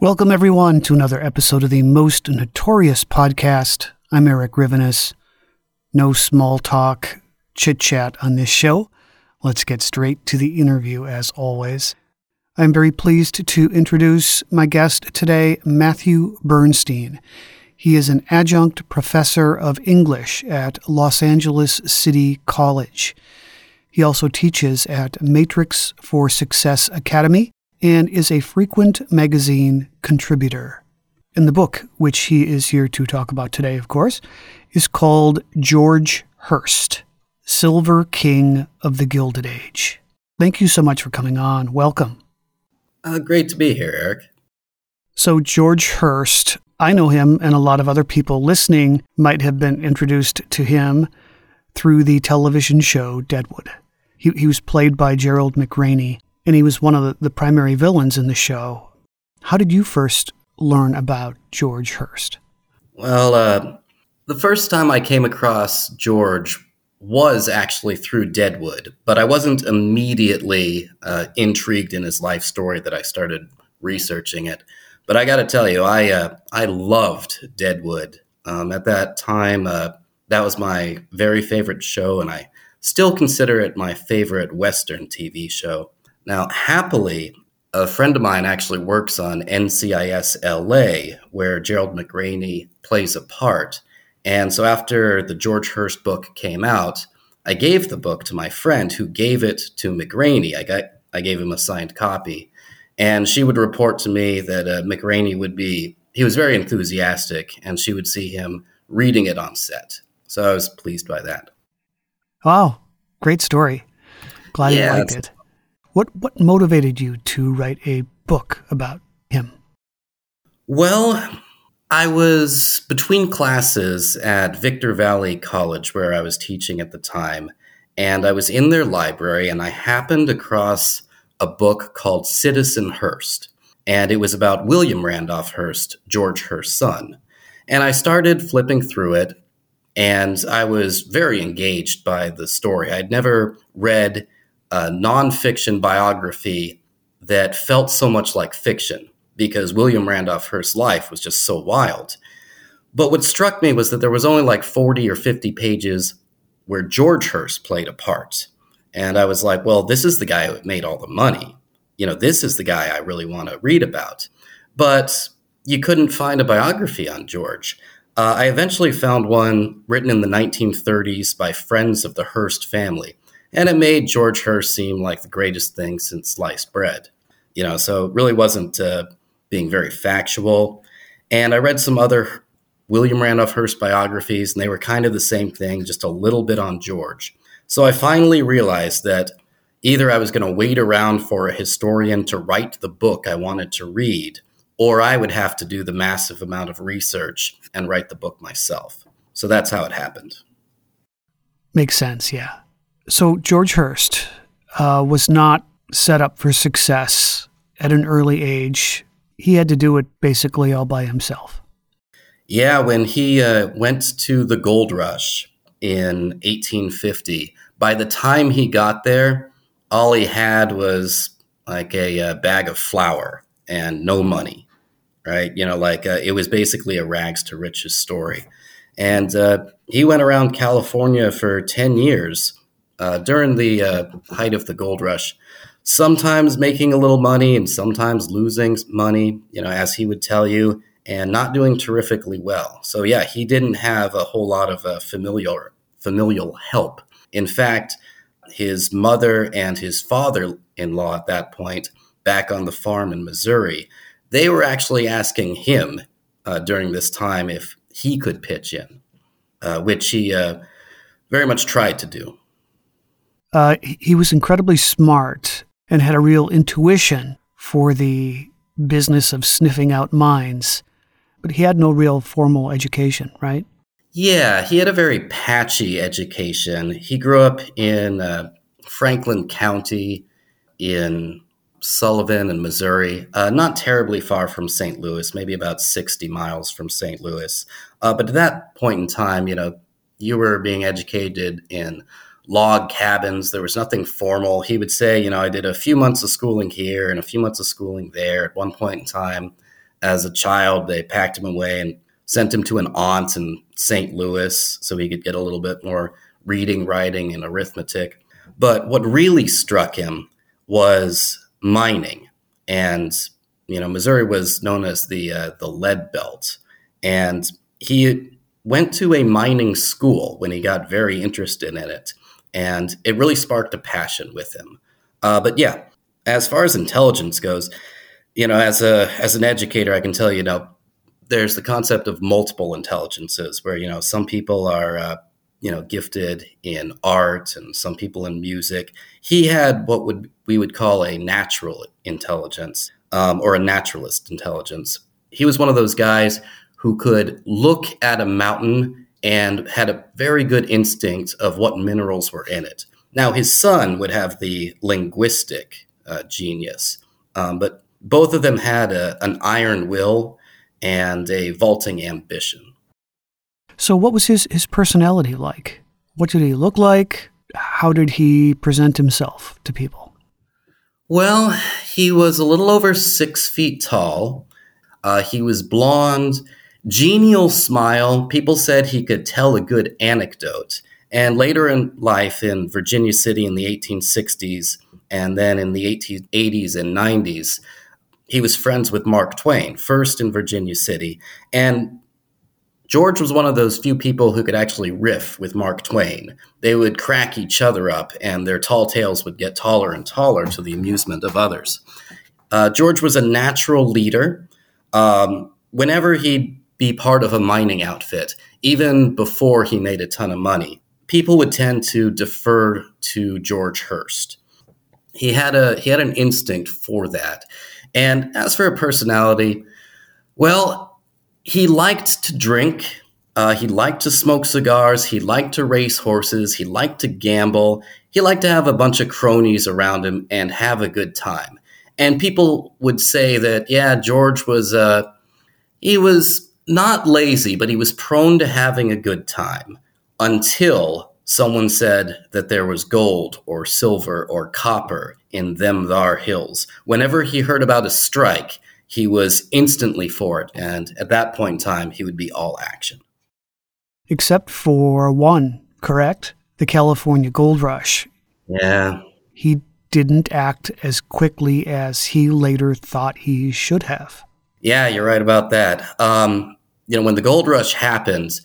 Welcome, everyone, to another episode of the most notorious podcast. I'm Eric Rivenes. No small talk, chit chat on this show. Let's get straight to the interview, as always. I'm very pleased to introduce my guest today, Matthew Bernstein. He is an adjunct professor of English at Los Angeles City College. He also teaches at Matrix for Success Academy and is a frequent magazine contributor. In the book, which he is here to talk about today, of course, is called George Hearst, Silver King of the Gilded Age. Thank you so much for coming on. Welcome. Uh, great to be here, Eric. So, George Hearst, I know him, and a lot of other people listening might have been introduced to him through the television show Deadwood. He, he was played by Gerald McRaney, and he was one of the, the primary villains in the show. How did you first learn about George Hearst? Well, uh, the first time I came across George was actually through Deadwood, but I wasn't immediately uh, intrigued in his life story that I started researching it. But I got to tell you, I uh, I loved Deadwood. Um, at that time, uh, that was my very favorite show, and I still consider it my favorite Western TV show. Now, happily, a friend of mine actually works on NCIS LA, where Gerald McRaney plays a part. And so after the George Hearst book came out, I gave the book to my friend who gave it to McRaney. I got I gave him a signed copy. And she would report to me that uh, McRaney would be he was very enthusiastic and she would see him reading it on set. So I was pleased by that. Wow, great story. Glad Yeah, you liked it. What what motivated you to write a book about him? Well, I was between classes at Victor Valley College, where I was teaching at the time, and I was in their library, and I happened across a book called Citizen Hearst, and it was about William Randolph Hearst, George Hearst's son. And I started flipping through it, and I was very engaged by the story. I'd never read a nonfiction biography that felt so much like fiction because William Randolph Hearst's life was just so wild. But what struck me was that there was only like 40 or 50 pages where George Hearst played a part. And I was like, well, this is the guy who made all the money. You know, this is the guy I really want to read about. But you couldn't find a biography on George. Uh, I eventually found one written in the 1930s by friends of the Hearst family. And it made George Hearst seem like the greatest thing since sliced bread. You know, so it really wasn't uh, being very factual. And I read some other William Randolph Hearst biographies, and they were kind of the same thing, just a little bit on George. So I finally realized that either I was going to wait around for a historian to write the book I wanted to read, or I would have to do the massive amount of research and write the book myself. So that's how it happened. Makes sense, yeah. So George Hearst uh, was not set up for success at an early age. He had to do it basically all by himself. Yeah, when he uh, went to the gold rush in 1850, by the time he got there, all he had was like a, a uh, bag of flour and no money, right? You know, like uh, it was basically a rags to riches story. And uh, he went around California for 10 years uh, during the uh, height of the gold rush, sometimes making a little money and sometimes losing money, you know, as he would tell you, and not doing terrifically well. So, yeah, he didn't have a whole lot of uh, familial, familial help. In fact, his mother and his father in law at that point, back on the farm in Missouri, they were actually asking him uh, during this time if he could pitch in, uh, which he uh, very much tried to do. Uh, he was incredibly smart and had a real intuition for the business of sniffing out mines, but he had no real formal education, right? Yeah, he had a very patchy education. He grew up in uh, Franklin County in Sullivan and Missouri, uh, not terribly far from St. Louis, maybe about 60 miles from St. Louis. Uh, but at that point in time, you know, you were being educated in log cabins. There was nothing formal. He would say, you know, I did a few months of schooling here and a few months of schooling there. At one point in time, as a child, they packed him away and sent him to an aunt in St. Louis so he could get a little bit more reading, writing, and arithmetic. But what really struck him was mining, and you know, Missouri was known as the uh, the lead belt, and he went to a mining school when he got very interested in it and it really sparked a passion with him. Uh, but yeah, as far as intelligence goes, you know, as a as an educator, I can tell you, you know, there's the concept of multiple intelligences, where you know some people are uh, you know gifted in art and some people in music. He had what would we would call a natural intelligence um, or a naturalist intelligence. He was one of those guys who could look at a mountain and had a very good instinct of what minerals were in it. Now, his son would have the linguistic uh, genius, um, but both of them had a, an iron will and a vaulting ambition. So, what was his, his personality like? What did he look like? How did he present himself to people? Well, he was a little over six feet tall. Uh, he was blonde Genial smile. People said he could tell a good anecdote. And later in life, in Virginia City in the 1860s, and then in the 1880s and 90s, he was friends with Mark Twain, first in Virginia City. And George was one of those few people who could actually riff with Mark Twain. They would crack each other up, and their tall tales would get taller and taller to the amusement of others. Uh, George was a natural leader. Um, whenever he'd be part of a mining outfit, even before he made a ton of money. People would tend to defer to George Hearst. He had a he had an instinct for that. And as for a personality, well, he liked to drink. Uh, he liked to smoke cigars. He liked to race horses. He liked to gamble. He liked to have a bunch of cronies around him and have a good time. And people would say that, yeah, George was, uh, he was not lazy, but he was prone to having a good time until someone said that there was gold or silver or copper in them thar hills. Whenever he heard about a strike, he was instantly for it. And at that point in time, he would be all action. Except for one, correct? The California gold rush. Yeah. He didn't act as quickly as he later thought he should have. Yeah, you're right about that. Um, you know, when the gold rush happened,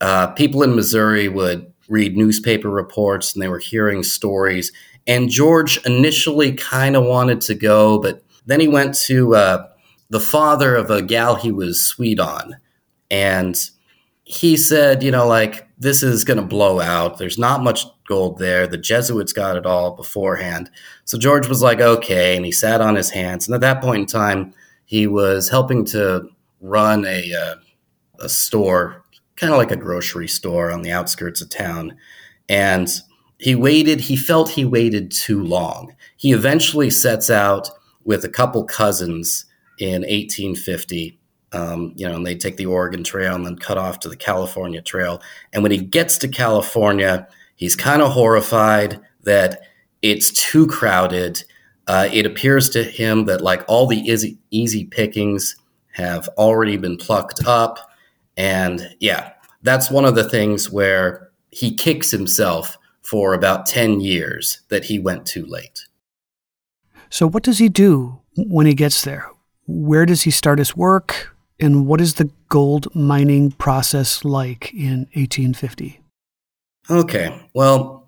uh, people in Missouri would read newspaper reports and they were hearing stories. And George initially kind of wanted to go, but then he went to uh, the father of a gal he was sweet on. And he said, you know, like, this is going to blow out. There's not much gold there. The Jesuits got it all beforehand. So George was like, okay. And he sat on his hands. And at that point in time, he was helping to run a, uh, a store, kind of like a grocery store on the outskirts of town. And he waited, he felt he waited too long. He eventually sets out with a couple cousins in 1850 Um, you know, and they take the Oregon Trail and then cut off to the California Trail. And when he gets to California, he's kind of horrified that it's too crowded. Uh, it appears to him that like all the easy, easy pickings have already been plucked up. And yeah, that's one of the things where he kicks himself for about 10 years that he went too late. So, what does he do when he gets there? Where does he start his work? And what is the gold mining process like in 1850? Okay, well,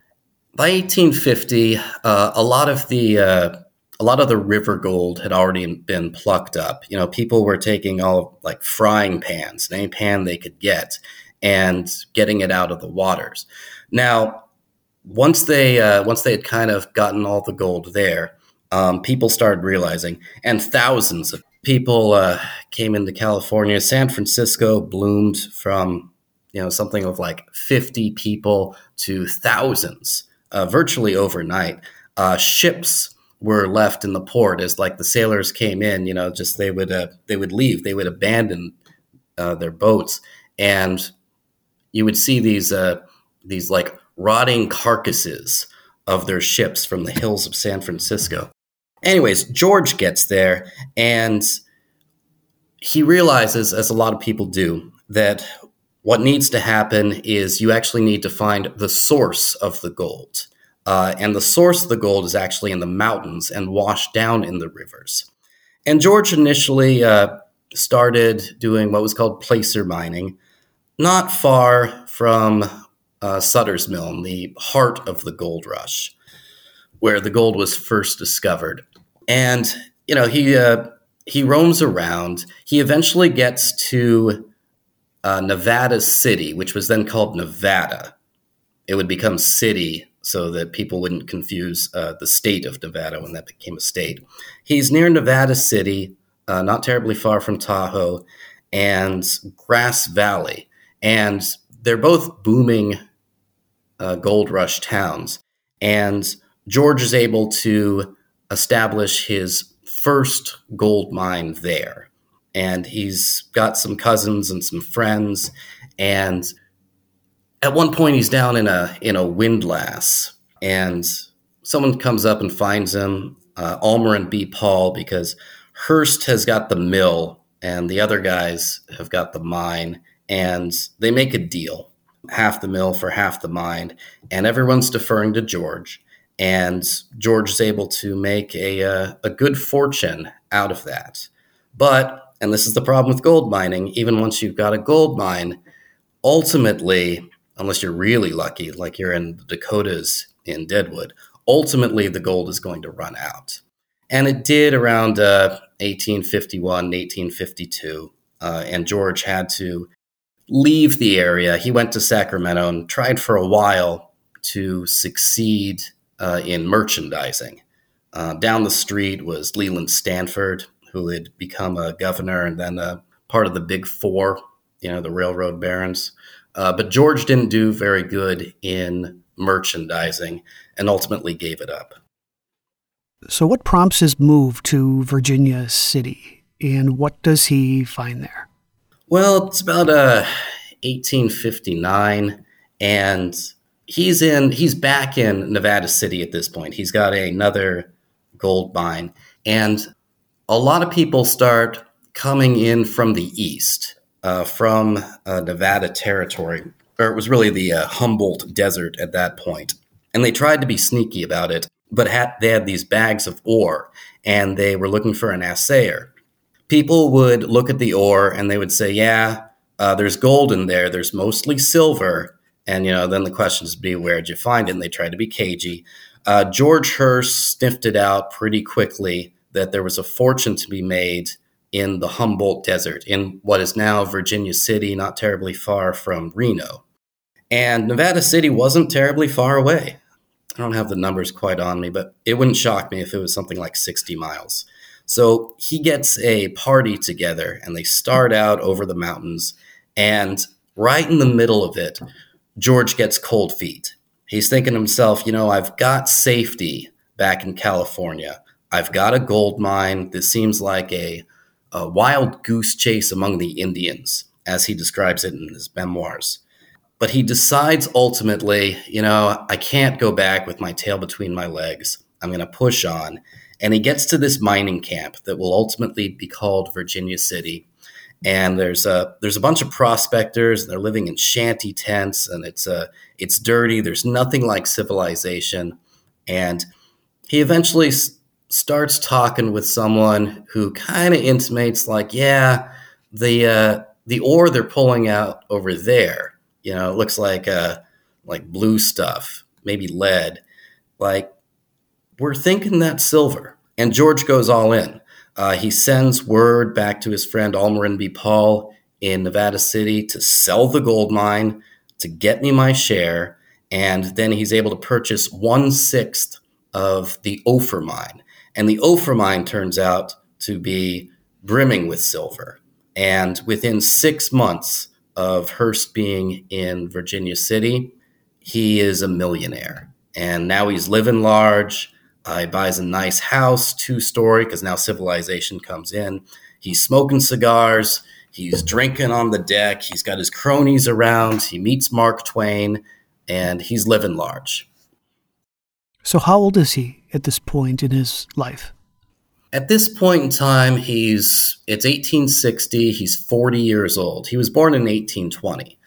by 1850, uh, a lot of the uh, a lot of the river gold had already been plucked up. You know, people were taking all like frying pans, any pan they could get, and getting it out of the waters. Now, once they uh, once they had kind of gotten all the gold there, um, people started realizing, and thousands of people uh, came into California. San Francisco bloomed from you know something of like 50 people to thousands, uh, virtually overnight. Uh, ships were left in the port as like the sailors came in. You know, just they would uh, they would leave, they would abandon uh, their boats, and you would see these uh, these like rotting carcasses of their ships from the hills of San Francisco. Anyways, George gets there and he realizes, as a lot of people do, that what needs to happen is you actually need to find the source of the gold. Uh, and the source of the gold is actually in the mountains and washed down in the rivers. And George initially uh, started doing what was called placer mining, not far from uh, Sutter's Mill, the heart of the gold rush, where the gold was first discovered. And you know he uh, he roams around. He eventually gets to uh, Nevada City, which was then called Nevada. It would become city so that people wouldn't confuse uh, the state of Nevada when that became a state. He's near Nevada City, uh, not terribly far from Tahoe, and Grass Valley. And they're both booming uh, gold rush towns. And George is able to establish his first gold mine there. And he's got some cousins and some friends. And at one point, he's down in a in a windlass, and someone comes up and finds him, uh, Almarin B. Paul, because Hearst has got the mill and the other guys have got the mine, and they make a deal half the mill for half the mine, and everyone's deferring to George. And George is able to make a, uh, a good fortune out of that. But, and this is the problem with gold mining, even once you've got a gold mine, ultimately, unless you're really lucky, like you're in the Dakotas in Deadwood, ultimately the gold is going to run out. And it did around uh, 1851, 1852. Uh, and George had to leave the area. He went to Sacramento and tried for a while to succeed uh, in merchandising. Uh, down the street was Leland Stanford, who had become a governor and then a part of the Big Four, you know, the railroad barons. Uh, but George didn't do very good in merchandising and ultimately gave it up. So, what prompts his move to Virginia City, and what does he find there? Well, it's about uh, 1859, and he's in he's back in Nevada City at this point. He's got another gold mine, and a lot of people start coming in from the east, uh, from uh, Nevada territory, or it was really the uh, Humboldt Desert at that point. And they tried to be sneaky about it, but had, they had these bags of ore, and they were looking for an assayer people would look at the ore and they would say, "Yeah, uh, there's gold in there. There's mostly silver." And you know, then the questions would be, "Where'd you find it?" And they tried to be cagey. Uh, George Hearst sniffed it out pretty quickly that there was a fortune to be made in the Humboldt Desert, in what is now Virginia City, not terribly far from Reno. And Nevada City wasn't terribly far away. I don't have the numbers quite on me, but it wouldn't shock me if it was something like 60 miles. So he gets a party together and they start out over the mountains. And right in the middle of it, George gets cold feet. He's thinking to himself, you know, I've got safety back in California. I've got a gold mine. This seems like a, a wild goose chase among the Indians, as he describes it in his memoirs. But he decides ultimately, you know, I can't go back with my tail between my legs. I'm going to push on. And he gets to this mining camp that will ultimately be called Virginia City. And there's a there's a bunch of prospectors, and they're living in shanty tents, and it's a uh, it's dirty. There's nothing like civilization. And he eventually starts talking with someone who kind of intimates, like, yeah, the uh, the ore they're pulling out over there, you know, it looks like uh, like blue stuff, maybe lead. Like we're thinking that's silver. And George goes all in. Uh, he sends word back to his friend Almarin B. Paul in Nevada City to sell the gold mine, to get me my share, and then he's able to purchase one sixth of the Ophir mine. And the Ophir mine turns out to be brimming with silver. And within six months of Hearst being in Virginia City, he is a millionaire. And now he's living large. Uh, he buys a nice house, two story, because now civilization comes in. He's smoking cigars. He's drinking on the deck. He's got his cronies around. He meets Mark Twain, and he's living large. So, how old is he at this point in his life? At this point in time, he's it's 1860. He's 40 years old. He was born in 1820,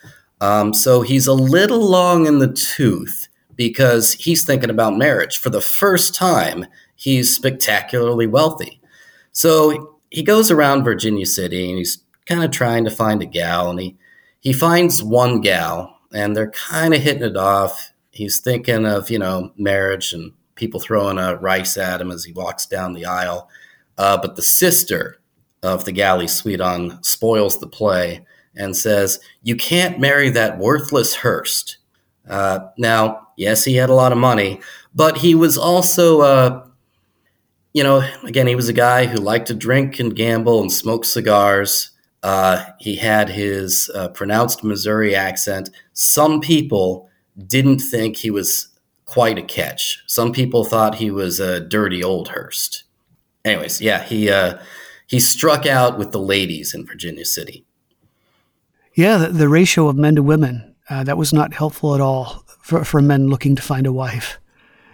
um, so he's a little long in the tooth because he's thinking about marriage. For the first time, he's spectacularly wealthy. So he goes around Virginia City and he's kind of trying to find a gal, and he, he finds one gal, and they're kind of hitting it off. He's thinking of, you know, marriage and people throwing a rice at him as he walks down the aisle. Uh, but the sister of the galley sweet on spoils the play and says, You can't marry that worthless Hearst. Uh, now, yes, he had a lot of money, but he was also, uh, you know, again, he was a guy who liked to drink and gamble and smoke cigars. Uh, he had his uh, pronounced Missouri accent. Some people didn't think he was quite a catch. Some people thought he was a dirty old Hearst. Anyways, yeah, he uh, he struck out with the ladies in Virginia City. Yeah, the, the ratio of men to women uh, that was not helpful at all for, for men looking to find a wife.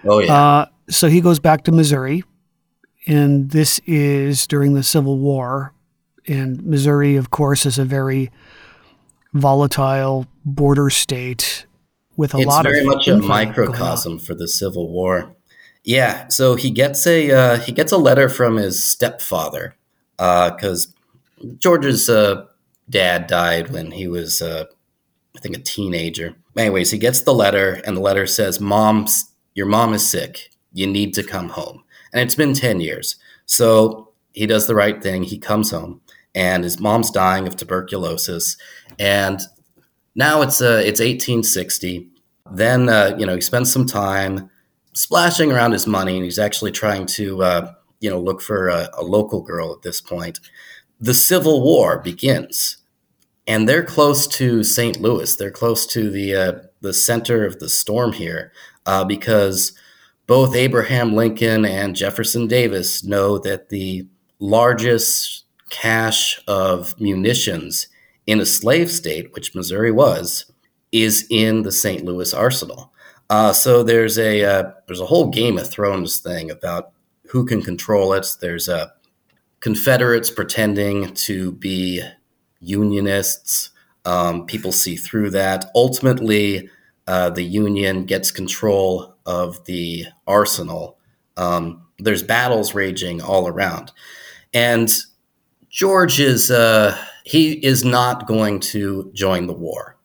Oh, yeah. Uh, so he goes back to Missouri, and this is during the Civil War. And Missouri, of course, is a very volatile border state with a it's lot of. It's very much a microcosm for the Civil War. Yeah, so he gets a uh, he gets a letter from his stepfather because uh, George's uh, dad died when he was uh, I think a teenager. Anyways, he gets the letter, and the letter says, "Mom's your mom is sick. You need to come home." And it's been ten years, so he does the right thing. He comes home, and his mom's dying of tuberculosis, and now it's uh, it's 1860. Then uh, you know he spends some time splashing around his money, and he's actually trying to uh, you know look for a, a local girl at this point. The Civil War begins and they're close to St. Louis. They're close to the uh, the center of the storm here uh, because both Abraham Lincoln and Jefferson Davis know that the largest cache of munitions in a slave state, which Missouri was, is in the St. Louis arsenal. Uh, so there's a uh, there's a whole Game of Thrones thing about who can control it. There's uh, Confederates pretending to be unionists. Um, people see through that. Ultimately, uh, the union gets control of the arsenal. Um, there's battles raging all around, and George is uh, he is not going to join the war.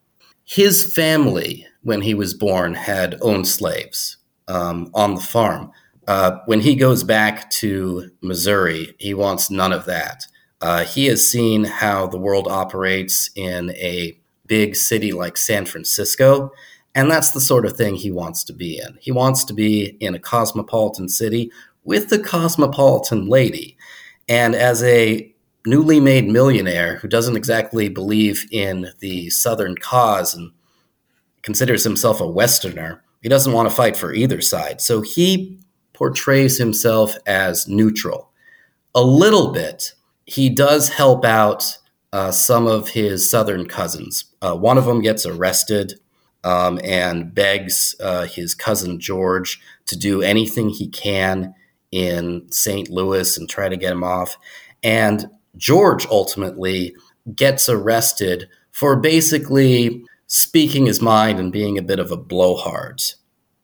His family, when he was born, had owned slaves um, on the farm. Uh, when he goes back to Missouri, he wants none of that. Uh, he has seen how the world operates in a big city like San Francisco, and that's the sort of thing he wants to be in. He wants to be in a cosmopolitan city with the cosmopolitan lady. And as a newly made millionaire who doesn't exactly believe in the Southern cause and considers himself a Westerner, he doesn't want to fight for either side. So he portrays himself as neutral. A little bit he does help out uh, some of his southern cousins. Uh, one of them gets arrested um, and begs uh, his cousin George to do anything he can in St. Louis and try to get him off. And George ultimately gets arrested for basically speaking his mind and being a bit of a blowhard,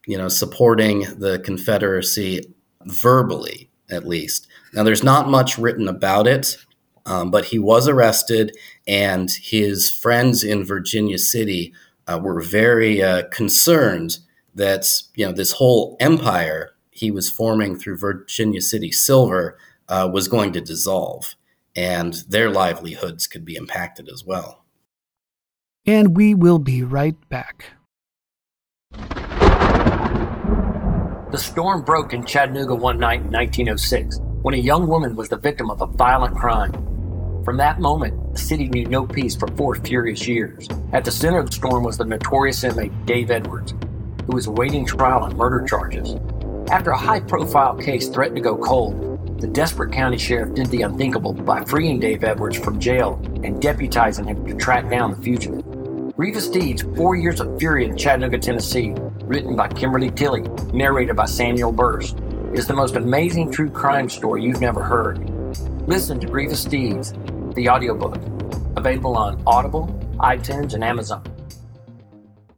you know, supporting the Confederacy verbally, at least. Now, there's not much written about it, um, but he was arrested, and his friends in Virginia City uh, were very uh, concerned that you know this whole empire he was forming through Virginia City Silver uh, was going to dissolve, and their livelihoods could be impacted as well. And we will be right back. The storm broke in Chattanooga one night in 1906 when a young woman was the victim of a violent crime. From that moment, the city knew no peace for four furious years. At the center of the storm was the notorious inmate Dave Edwards, who was awaiting trial on murder charges. After a high profile case threatened to go cold, the desperate county sheriff did the unthinkable by freeing Dave Edwards from jail and deputizing him to track down the fugitive. Grievous Deeds Four Years of Fury in Chattanooga, Tennessee, written by Kimberly Tilley, narrated by Samuel Burse, is the most amazing true crime story you've never heard. Listen to Grievous Deeds, the audiobook, available on Audible, iTunes, and Amazon.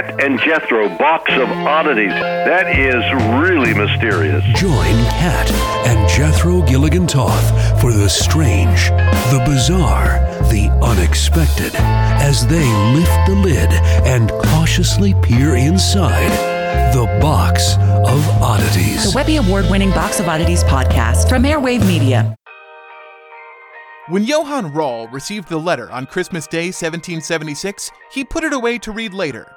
Kat and Jethro, box of oddities. That is really mysterious. Join Kat and Jethro Gilligan Toth for the strange, the bizarre, the unexpected as they lift the lid and cautiously peer inside the box of oddities. The Webby Award winning Box of Oddities podcast from Airwave Media. When Johann Rall received the letter on Christmas Day 1776, he put it away to read later.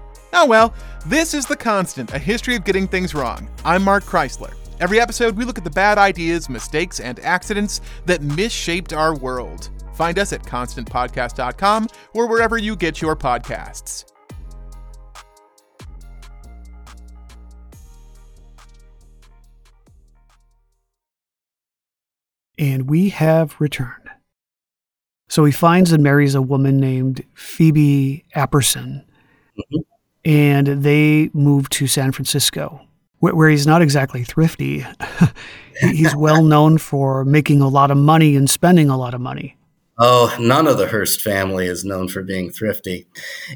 Oh well, this is The Constant, a history of getting things wrong. I'm Mark Chrisler. Every episode, we look at the bad ideas, mistakes, and accidents that misshaped our world. Find us at constantpodcast.com or wherever you get your podcasts. And we have returned. So he finds and marries a woman named Phoebe Apperson. Mm-hmm and they move to San Francisco, where, where he's not exactly thrifty. he's well known for making a lot of money and spending a lot of money. Oh, none of the Hearst family is known for being thrifty.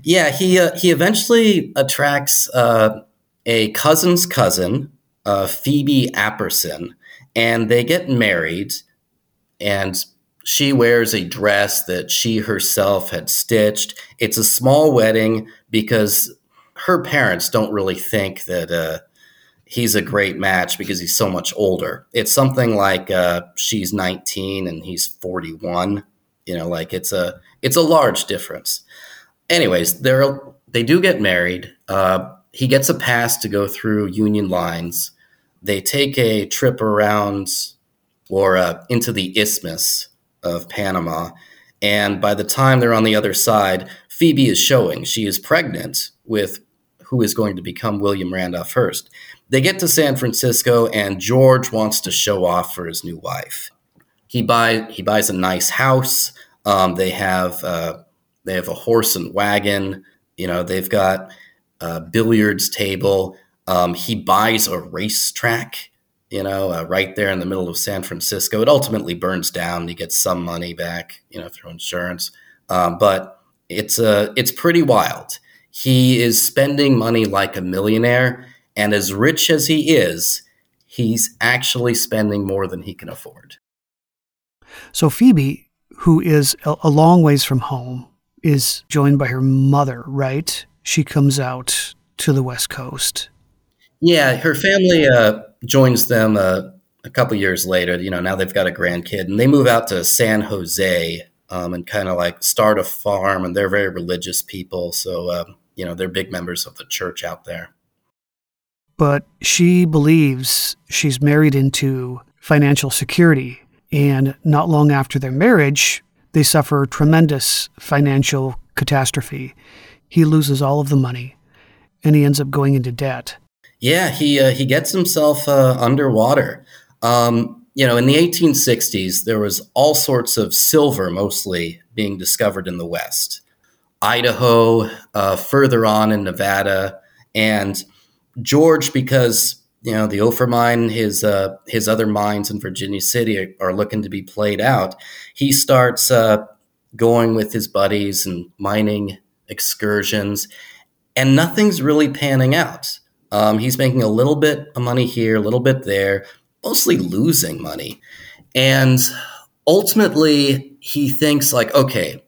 Yeah, he uh, he eventually attracts uh, a cousin's cousin, uh, Phoebe Apperson, and they get married. And she wears a dress that she herself had stitched. It's a small wedding because her parents don't really think that uh, he's a great match because he's so much older. It's something like uh, she's 19 and he's 41. You know, like it's a it's a large difference. Anyways, they're they do get married. Uh, he gets a pass to go through Union lines. They take a trip around or uh, into the Isthmus of Panama. And by the time they're on the other side, Phoebe is showing. She is pregnant with who is going to become William Randolph Hearst. They get to San Francisco, and George wants to show off for his new wife. He buy he buys a nice house. Um, they have uh, they have a horse and wagon. You know, they've got a billiards table. Um, he buys a racetrack, you know, uh, right there in the middle of San Francisco. It ultimately burns down. He gets some money back, you know, through insurance. Um, but it's uh, it's pretty wild. He is spending money like a millionaire, and as rich as he is, he's actually spending more than he can afford. So Phoebe, who is a, long ways from home, is joined by her mother, right? She comes out to the West Coast. Yeah, her family uh, joins them uh, a couple years later. You know, now they've got a grandkid, and they move out to San Jose um, and kind of like start a farm. And they're very religious people, so uh, you know they're big members of the church out there. But she believes she's married into financial security, and not long after their marriage, they suffer tremendous financial catastrophe. He loses all of the money, and he ends up going into debt. Yeah, he uh, he gets himself uh, underwater. Um, you know, in the 1860s, there was all sorts of silver, mostly being discovered in the West, Idaho, uh, further on in Nevada, and George, because you know the Ophir mine, his uh, his other mines in Virginia City are, are, looking to be played out. He starts uh, going with his buddies and mining excursions, and nothing's really panning out. Um, he's making a little bit of money here, a little bit there, mostly losing money, and ultimately he thinks like, okay,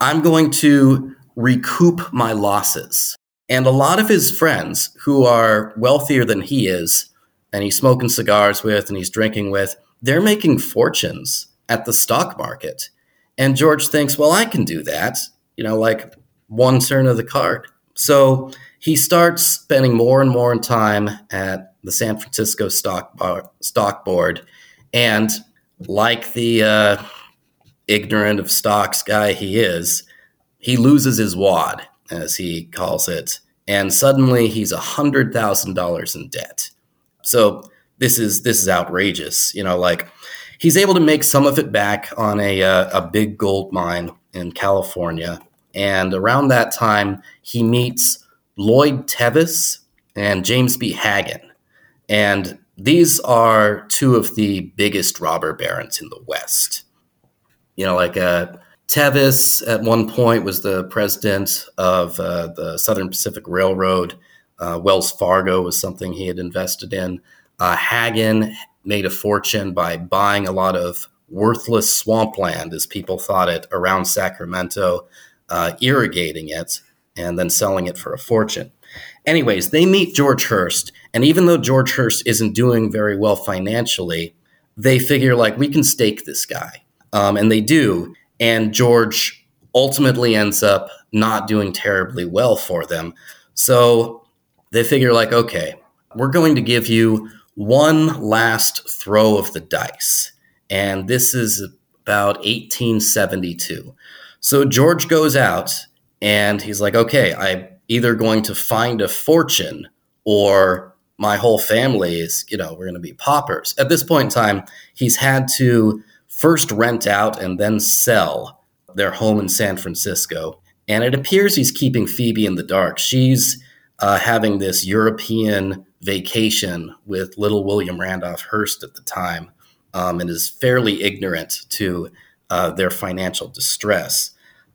I'm going to recoup my losses. And a lot of his friends who are wealthier than he is, and he's smoking cigars with and he's drinking with, they're making fortunes at the stock market. And George thinks, well, I can do that, you know, like one turn of the card. So he starts spending more and more time at the San Francisco stock bar, stock board, and like the uh, ignorant of stocks guy he is, he loses his wad as he calls it, and suddenly he's a hundred thousand dollars in debt. So this is this is outrageous. You know, like he's able to make some of it back on a uh, a big gold mine in California, and around that time he meets Lloyd Tevis and James B. Haggin, and these are two of the biggest robber barons in the West. You know, like uh, Tevis at one point was the president of uh, the Southern Pacific Railroad. Uh, Wells Fargo was something he had invested in. Uh, Haggin made a fortune by buying a lot of worthless swampland, as people thought it, around Sacramento, uh, irrigating it, and then selling it for a fortune. Anyways, they meet George Hearst, and even though George Hearst isn't doing very well financially, they figure like we can stake this guy, um, and they do and George ultimately ends up not doing terribly well for them. So they figure, like, okay, we're going to give you one last throw of the dice. And this is about 1872. So George goes out and he's like, okay, I'm either going to find a fortune or my whole family is, you know, we're going to be paupers. At this point in time, he's had to first rent out and then sell their home in San Francisco. And it appears he's keeping Phoebe in the dark. She's uh, having this European vacation with little William Randolph Hearst at the time um, and is fairly ignorant to uh, their financial distress.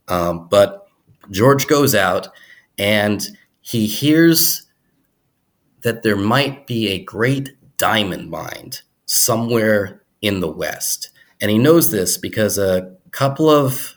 Um, but George goes out and he hears that there might be a great diamond mine somewhere in the West. And he knows this because a couple of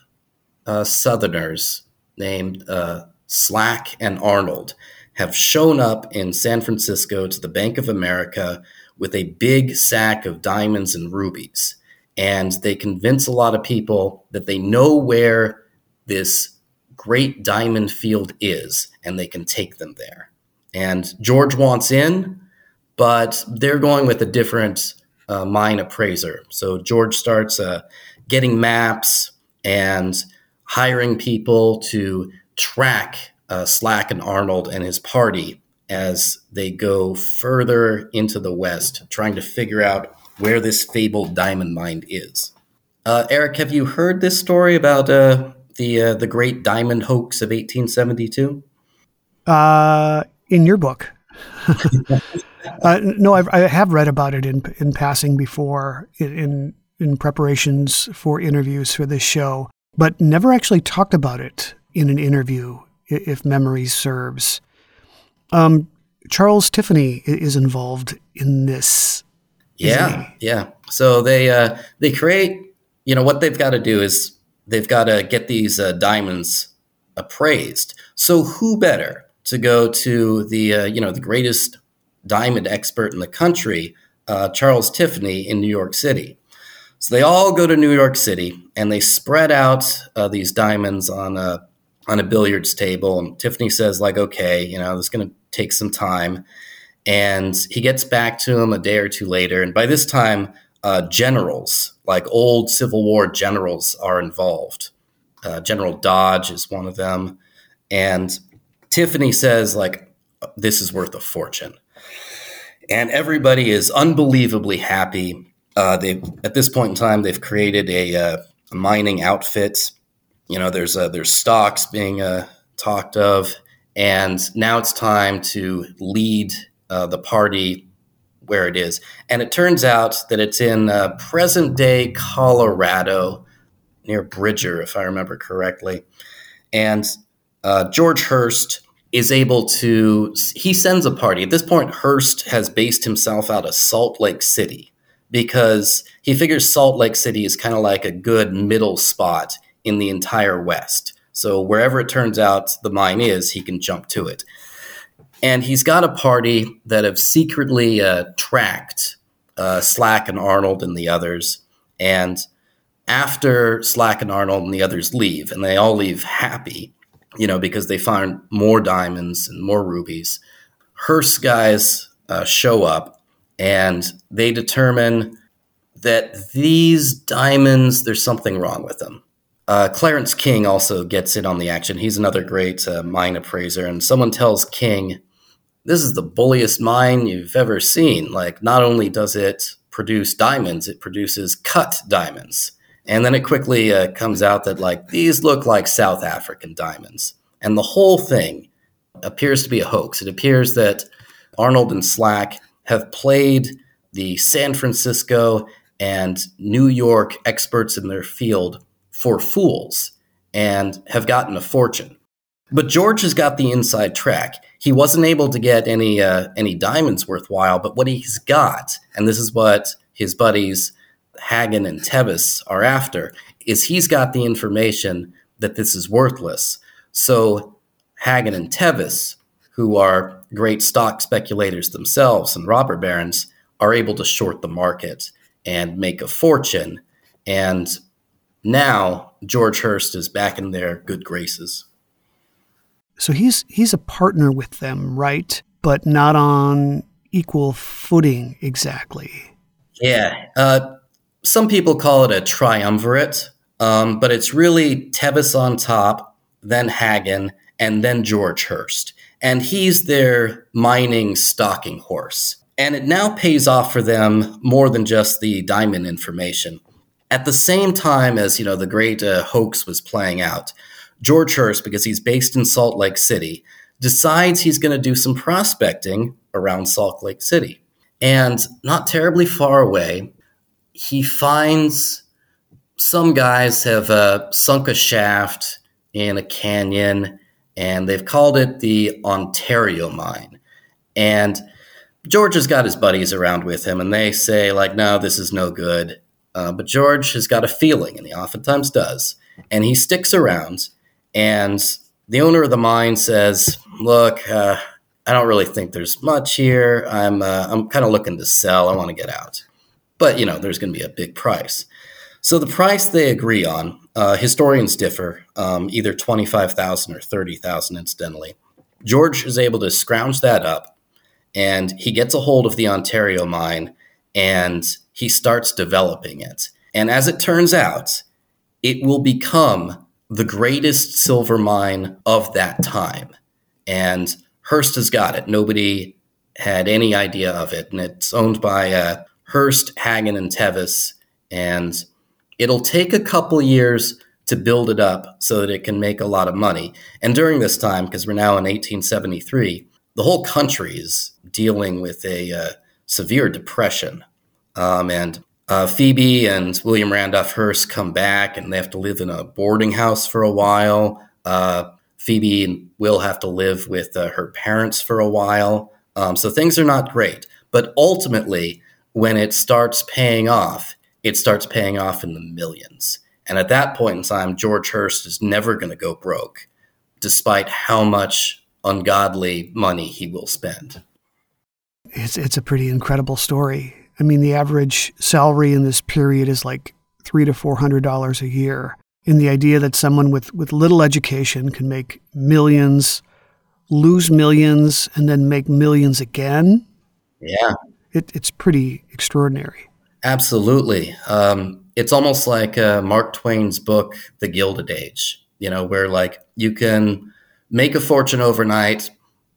uh, Southerners named uh, Slack and Arnold have shown up in San Francisco to the Bank of America with a big sack of diamonds and rubies. And they convince a lot of people that they know where this great diamond field is and they can take them there. And George wants in, but they're going with a different uh, mine appraiser. So George starts uh, getting maps and hiring people to track uh, Slack and Arnold and his party as they go further into the West, trying to figure out where this fabled diamond mine is. Uh, Eric, have you heard this story about uh, the uh, the Great Diamond Hoax of 1872? Uh, in your book. uh, no, I've, I have read about it in in passing before in in preparations for interviews for this show, but never actually talked about it in an interview, if memory serves. Um, Charles Tiffany is involved in this. Yeah, yeah. So they uh, they create. You know what they've got to do is they've got to get these uh, diamonds appraised. So who better to go to the uh, you know the greatest diamond expert in the country, uh, Charles Tiffany in New York City. So they all go to New York City and they spread out uh, these diamonds on a on a billiards table. And Tiffany says like, okay, you know, this is going to take some time. And he gets back to him a day or two later. And by this time, uh, generals, like old Civil War generals, are involved. Uh, General Dodge is one of them. And Tiffany says, like, this is worth a fortune. And everybody is unbelievably happy uh, they at this point in time they've created a, uh, a mining outfit. You know, there's uh, there's stocks being uh, talked of, and now it's time to lead uh, the party where it is. And it turns out that it's in uh, present day Colorado, near Bridger, if I remember correctly. And George Hearst is able to he sends a party. At this point, Hearst has based himself out of Salt Lake City because he figures Salt Lake City is kind of like a good middle spot in the entire West. So wherever it turns out the mine is, he can jump to it. And he's got a party that have secretly uh, tracked uh, Slack and Arnold and the others. And after Slack and Arnold and the others leave, and they all leave happy, you know, because they find more diamonds and more rubies, Hearst guys uh, show up and they determine that these diamonds, there's something wrong with them. Uh, Clarence King also gets in on the action. He's another great uh, mine appraiser, and someone tells King, "This is the bulliest mine you've ever seen. Like, not only does it produce diamonds, it produces cut diamonds." And then it quickly uh, comes out that like these look like South African diamonds, and the whole thing appears to be a hoax. It appears that Arnold and Slack have played the San Francisco and New York experts in their field for fools and have gotten a fortune. But George has got the inside track. He wasn't able to get any uh, any diamonds worthwhile, but what he's got, and this is what his buddies Haggin and Tevis are after, is he's got the information that this is worthless. So Haggin and Tevis, who are great stock speculators themselves and robber barons are able to short the market and make a fortune. And now George Hearst is back in their good graces. So he's he's a partner with them, right? But not on equal footing exactly. Yeah. Uh, some people call it a triumvirate, um, but it's really Tevis on top, then Haggin, and then George Hearst. and he's their mining stalking horse. And it now pays off for them more than just the diamond information. At the same time as you know the great uh, hoax was playing out, George Hearst, because he's based in Salt Lake City, decides he's going to do some prospecting around Salt Lake City. And not terribly far away, he finds some guys have uh, sunk a shaft in a canyon and they've called it the Ontario Mine. And George has got his buddies around with him, and they say, like, no, this is no good. Uh, but George has got a feeling, and he oftentimes does. And he sticks around, and the owner of the mine says, look, uh, I don't really think there's much here. I'm, uh, I'm kind of looking to sell. I want to get out. But, you know, there's going to be a big price. So the price they agree on, uh, historians differ, um, either 25,000 or 30,000 incidentally. George is able to scrounge that up and he gets a hold of the Ontario mine and he starts developing it. And as it turns out, it will become the greatest silver mine of that time. And Hearst has got it. Nobody had any idea of it. And it's owned by uh, Hearst, Haggin, and Tevis. And It'll take a couple years to build it up so that it can make a lot of money. And during this time, because we're now in 1873, the whole country is dealing with a uh, severe depression. Um, and uh, Phoebe and William Randolph Hearst come back and they have to live in a boarding house for a while. Uh, Phoebe will have to live with uh, her parents for a while. Um, so things are not great. But ultimately, when it starts paying off, it starts paying off in the millions. And at that point in time, George Hearst is never going to go broke, despite how much ungodly money he will spend. It's, it's a pretty incredible story. I mean, the average salary in this period is like three to four hundred dollars a year. And the idea that someone with, with little education can make millions, lose millions, and then make millions again. Yeah. It, it's pretty extraordinary. Absolutely. Um, it's almost like uh, Mark Twain's book, The Gilded Age, you know, where like you can make a fortune overnight,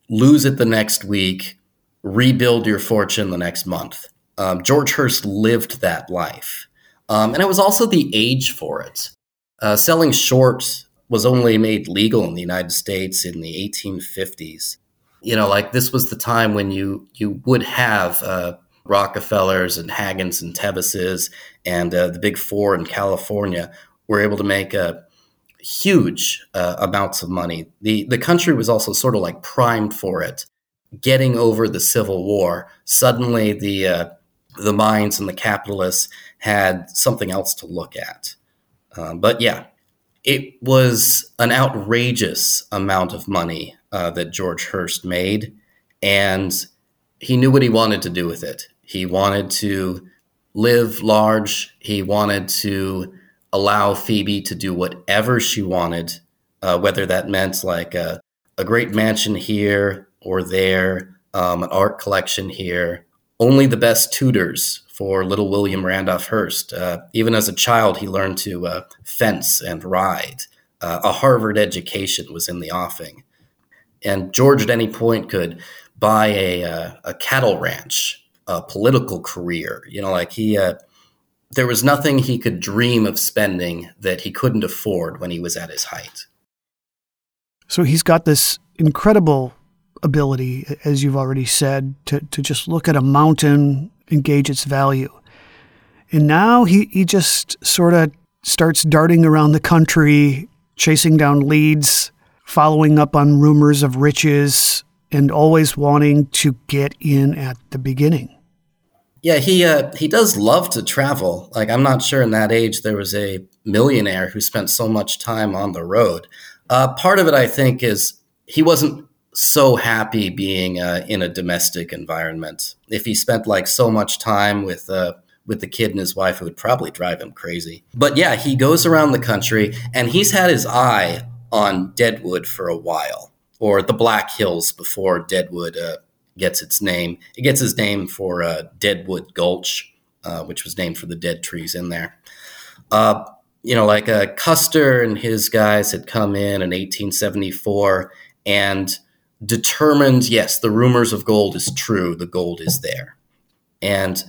lose it the next week, rebuild your fortune the next month. Um, George Hearst lived that life. Um, and it was also the age for it. Uh, selling short was only made legal in the United States in the 1850s. You know, like this was the time when you you would have uh, Rockefellers and Haggins and Tevises and uh, the Big Four in California were able to make huge uh, amounts of money. the The country was also sort of like primed for it. Getting over the Civil War, suddenly the uh, the mines and the capitalists had something else to look at. Um, but yeah, it was an outrageous amount of money uh, that George Hearst made, and he knew what he wanted to do with it. He wanted to live large. He wanted to allow Phoebe to do whatever she wanted, uh, whether that meant like a, a, great mansion here or there, um, an art collection here. Only the best tutors for little William Randolph Hearst. Uh, even as a child, he learned to uh, fence and ride. Uh, a Harvard education was in the offing. And George, at any point, could buy a, uh, a cattle ranch, a political career. You know, like he, uh, there was nothing he could dream of spending that he couldn't afford when he was at his height. So he's got this incredible ability, as you've already said, to, to just look at a mountain engage its value. And now he, he just sort of starts darting around the country, chasing down leads, following up on rumors of riches, and always wanting to get in at the beginning. Yeah, he uh, he does love to travel. Like I'm not sure in that age there was a millionaire who spent so much time on the road. Uh, part of it, I think, is he wasn't so happy being uh, in a domestic environment. If he spent like so much time with uh, with the kid and his wife, it would probably drive him crazy. But yeah, he goes around the country and he's had his eye on Deadwood for a while, or the Black Hills before Deadwood uh, gets its name. It gets its name for uh, Deadwood Gulch, uh, which was named for the dead trees in there. Uh, you know, like Custer and his guys had come in in 1874 and determined yes, the rumors of gold is true, the gold is there. And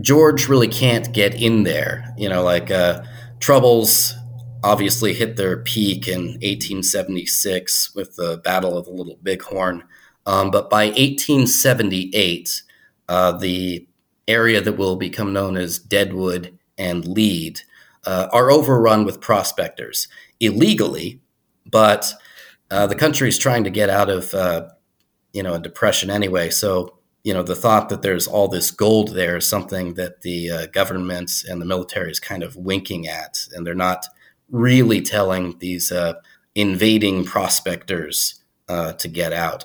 George really can't get in there. You know, like uh, troubles obviously hit their peak in 1876 with the Battle of the Little Bighorn. Um, but by 1878, uh, the area that will become known as Deadwood and Lead uh, are overrun with prospectors illegally, but uh, the country is trying to get out of uh, you know a depression anyway. So you know the thought that there's all this gold there is something that the uh, government and the military is kind of winking at, and they're not really telling these uh, invading prospectors uh, to get out.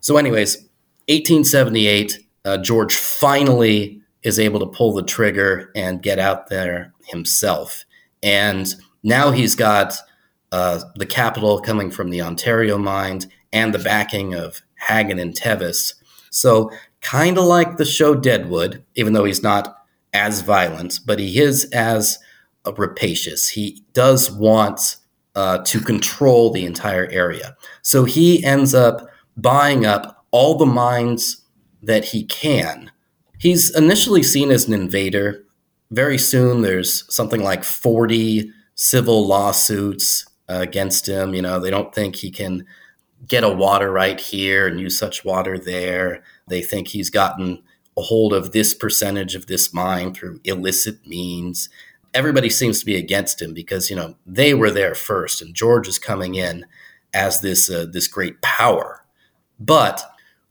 So, anyways, 1878, uh, George finally is able to pull the trigger and get out there himself, and now he's got uh, the capital coming from the Ontario mine and the backing of Haggin and Tevis. So, kind of like the show Deadwood, even though he's not as violent, but he is as uh, rapacious. He does want uh, to control the entire area. So, he ends up buying up all the mines that he can. He's initially seen as an invader. Very soon, there's something like 40 civil lawsuits against him. You know, they don't think he can get a water right here and use such water there. They think he's gotten a hold of this percentage of this mine through illicit means. Everybody seems to be against him because you know they were there first, and George is coming in as this uh, this great power. But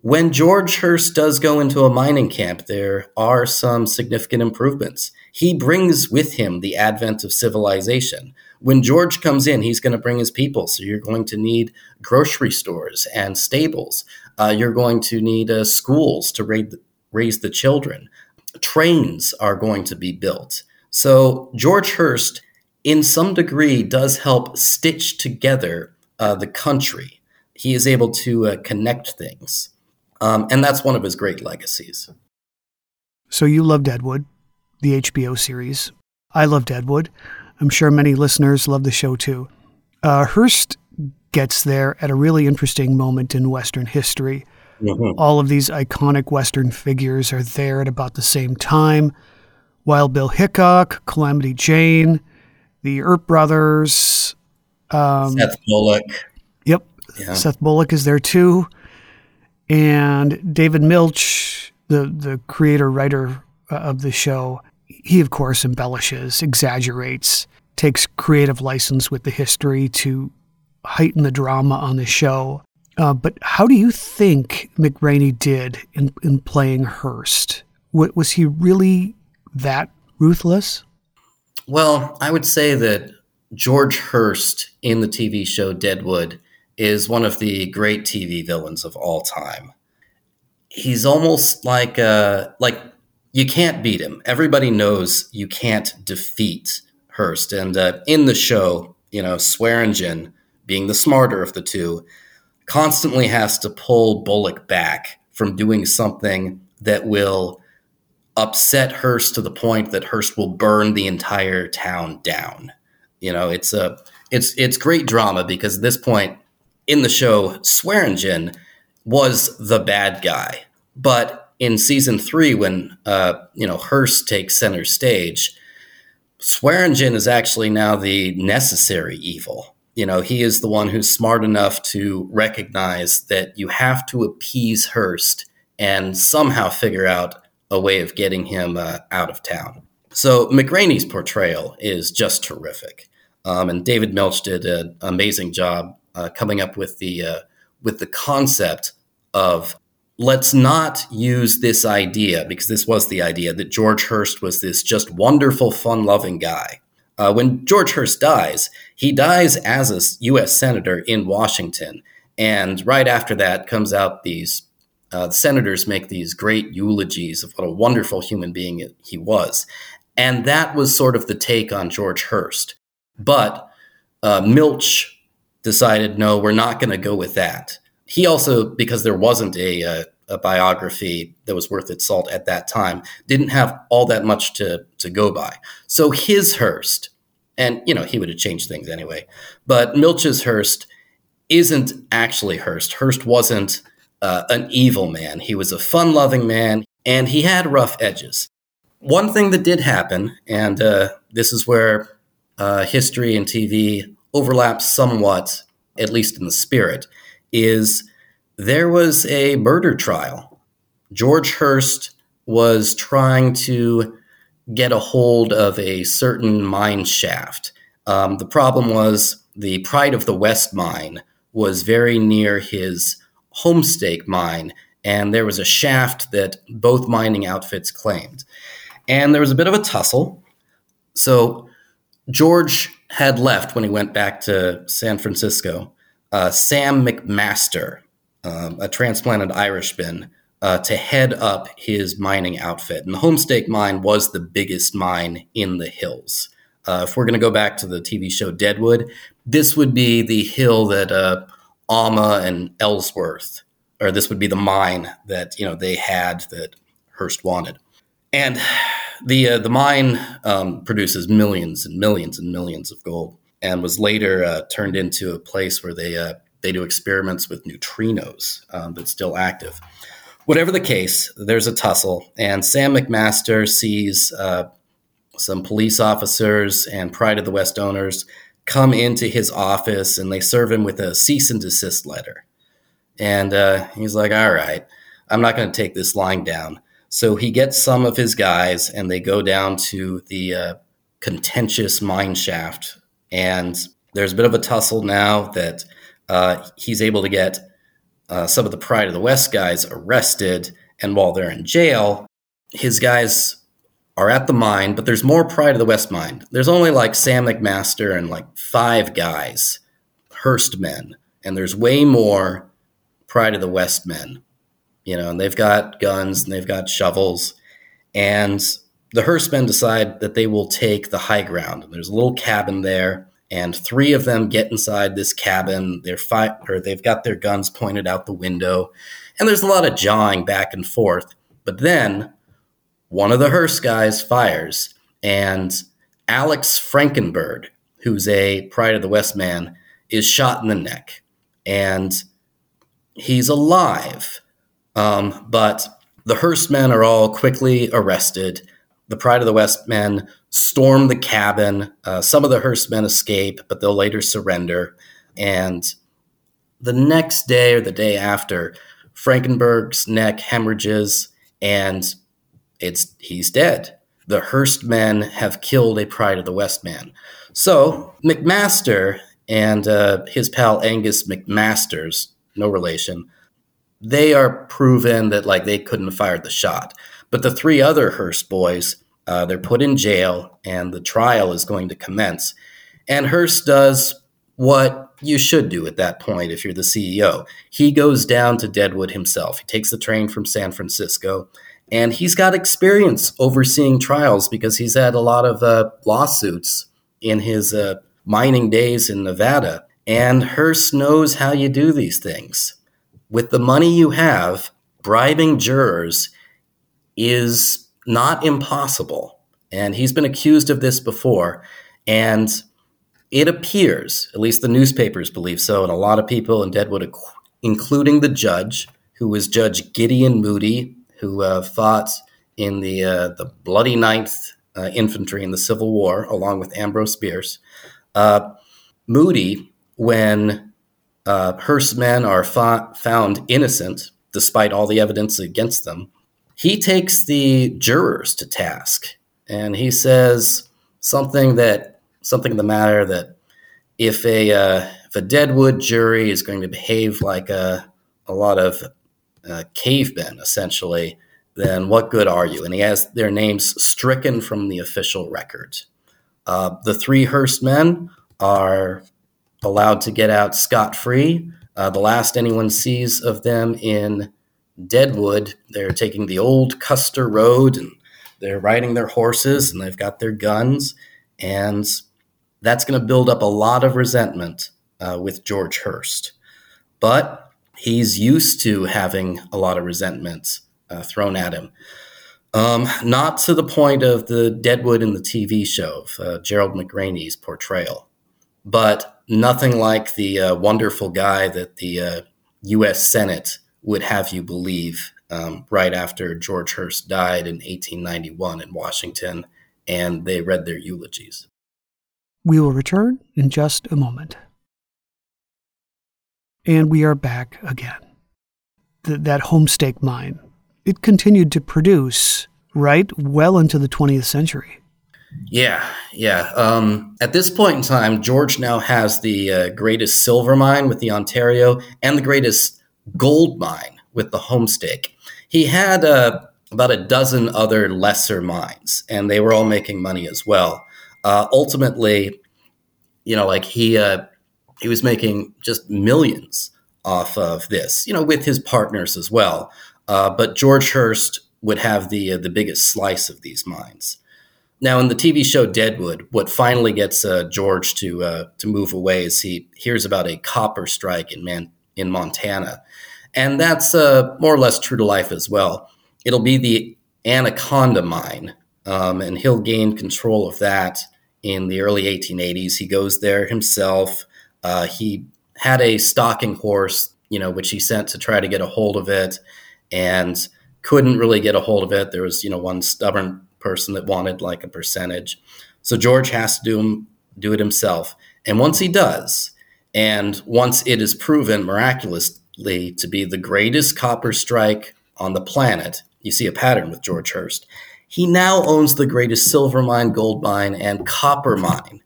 when George Hearst does go into a mining camp, there are some significant improvements. He brings with him the advent of civilization. When George comes in, he's going to bring his people. So you're going to need grocery stores and stables. Uh, you're going to need uh, schools to raise the, raise the children. Trains are going to be built. So George Hearst, in some degree, does help stitch together uh, the country. He is able to uh, connect things. Um, and that's one of his great legacies. So you love Deadwood, the HBO series. I love Deadwood. I'm sure many listeners love the show too. Uh, Hearst gets there at a really interesting moment in Western history. Mm-hmm. All of these iconic Western figures are there at about the same time. Wild Bill Hickok, Calamity Jane, the Earp brothers, um, Seth Bullock. Yep, yeah. Seth Bullock is there too, and David Milch, the the creator writer uh, of the show, he, of course, embellishes, exaggerates, takes creative license with the history to heighten the drama on the show. Uh, but how do you think McRaney did in, in playing Hearst? W- was he really that ruthless? Well, I would say that George Hearst in the TV show Deadwood is one of the great TV villains of all time. He's almost like uh, like you can't beat him. Everybody knows you can't defeat Hearst. And uh, in the show, you know, Swearengen, being the smarter of the two, constantly has to pull Bullock back from doing something that will upset Hearst to the point that Hearst will burn the entire town down. You know, it's a it's it's great drama because at this point in the show, Swearengen was the bad guy, but in season three, when uh, you know Hearst takes center stage, Swearengen is actually now the necessary evil. You know, he is the one who's smart enough to recognize that you have to appease Hearst and somehow figure out a way of getting him uh, out of town. So McRaney's portrayal is just terrific, um, and David Milch did an amazing job uh, coming up with the uh, with the concept of let's not use this idea, because this was the idea, that George Hearst was this just wonderful, fun loving guy. Uh, when George Hearst dies, he dies as a U.S. Senator in Washington. And right after that comes out these uh, senators make these great eulogies of what a wonderful human being he was. And that was sort of the take on George Hearst. But uh, Milch decided, no, we're not going to go with that he also, because there wasn't a, a, a, biography that was worth its salt at that time, didn't have all that much to, to go by. So his Hearst, and you know, he would have changed things anyway, but Milch's Hearst isn't actually Hearst. Hearst wasn't uh, an evil man, he was a fun loving man, and he had rough edges. One thing that did happen, and uh, this is where uh, history and TV overlap somewhat, at least in the spirit is there was a murder trial. George Hearst was trying to get a hold of a certain mine shaft. Um, the problem was the Pride of the West mine was very near his Homestake mine, and there was a shaft that both mining outfits claimed. And there was a bit of a tussle. So George had left when he went back to San Francisco uh, Sam McMaster, um, a transplanted Irishman, uh, to head up his mining outfit. And the Homestake mine was the biggest mine in the hills. Uh, if we're going to go back to the TV show Deadwood, this would be the hill that uh, Alma and Ellsworth, or this would be the mine that you know they had that Hearst wanted. And the uh, the mine um, produces millions and millions and millions of gold and was later uh, turned into a place where they uh, they do experiments with neutrinos um, that's still active. Whatever the case, there's a tussle, and Sam McMaster sees uh, some police officers and Pride of the West owners come into his office and they serve him with a cease and desist letter. And uh, he's like, all right, I'm not going to take this lying down. So he gets some of his guys and they go down to the uh, contentious mine shaft. And there's a bit of a tussle now that uh, he's able to get uh, some of the Pride of the West guys arrested. And while they're in jail, his guys are at the mine, but there's more Pride of the West mine. There's only like Sam McMaster and like five guys, Hearst men, and there's way more Pride of the West men. You know, and they've got guns and they've got shovels, and the Hearst men decide that they will take the high ground. There's a little cabin there, and three of them get inside this cabin. They're fight or they've got their guns pointed out the window, and there's a lot of jawing back and forth. But then one of the Hearst guys fires, and Alex Frankenberg, who's a Pride of the West man, is shot in the neck. And he's alive. Um, but the Hearst men are all quickly arrested. The Pride of the West men storm the cabin. Uh, some of the Hearst men escape, but they'll later surrender. And the next day or the day after, Frankenberg's neck hemorrhages and it's he's dead. The Hearst men have killed a Pride of the West man. So McMaster and uh, his pal Angus McMasters, no relation, they are proven that like they couldn't have fired the shot. But the three other Hearst boys, uh, they're put in jail, and the trial is going to commence. And Hearst does what you should do at that point if you're the CEO. He goes down to Deadwood himself. He takes the train from San Francisco and he's got experience overseeing trials because he's had a lot of uh, lawsuits in his uh, mining days in Nevada. And Hearst knows how you do these things. With the money you have, bribing jurors is not impossible. And he's been accused of this before. And it appears, at least the newspapers believe so, and a lot of people in Deadwood, including the judge, who was Judge Gideon Moody, who uh, fought in the uh, the Bloody Ninth uh, Infantry in the Civil War, along with Ambrose Bierce. Uh, Moody, when uh, Hearst's men are fa- found innocent, despite all the evidence against them, he takes the jurors to task, and he says something that something in the matter that if a uh, if a Deadwood jury is going to behave like a a lot of uh, cavemen, essentially, then what good are you? And he has their names stricken from the official records. Uh, the three Hearst men are allowed to get out scot free. Uh, the last anyone sees of them in Deadwood, they're taking the old Custer Road and they're riding their horses and they've got their guns. And that's going to build up a lot of resentment uh, with George Hearst. But he's used to having a lot of resentments uh, thrown at him. Um, not to the point of the Deadwood in the TV show of uh, Gerald McRaney's portrayal, but nothing like the uh, wonderful guy that the U.S. Uh, Senate would have you believe um, right after George Hearst died in 1891 in Washington, and they read their eulogies. We will return in just a moment. And we are back again. Th- that homestake mine, it continued to produce, right, well into the 20th century. Yeah, yeah. Um, at this point in time, George now has the uh, greatest silver mine with the Ontario and the greatest gold mine with the Homestake. He had uh, about a dozen other lesser mines, and they were all making money as well. Uh, ultimately, you know, like he uh, he was making just millions off of this, you know, with his partners as well. Uh, but George Hearst would have the uh, the biggest slice of these mines. Now, in the TV show Deadwood, what finally gets uh, George to uh, to move away is he hears about a copper strike in Man- in Montana, and that's uh, more or less true to life as well. It'll be the Anaconda mine, um, and he'll gain control of that in the early 1880s. He goes there himself. Uh, he had a stalking horse, you know, which he sent to try to get a hold of it, and couldn't really get a hold of it. There was, you know, one stubborn person that wanted like a percentage. So George has to do, him, do it himself. And once he does, and once it is proven miraculously to be the greatest copper strike on the planet, you see a pattern with George Hearst. He now owns the greatest silver mine, gold mine, and copper mine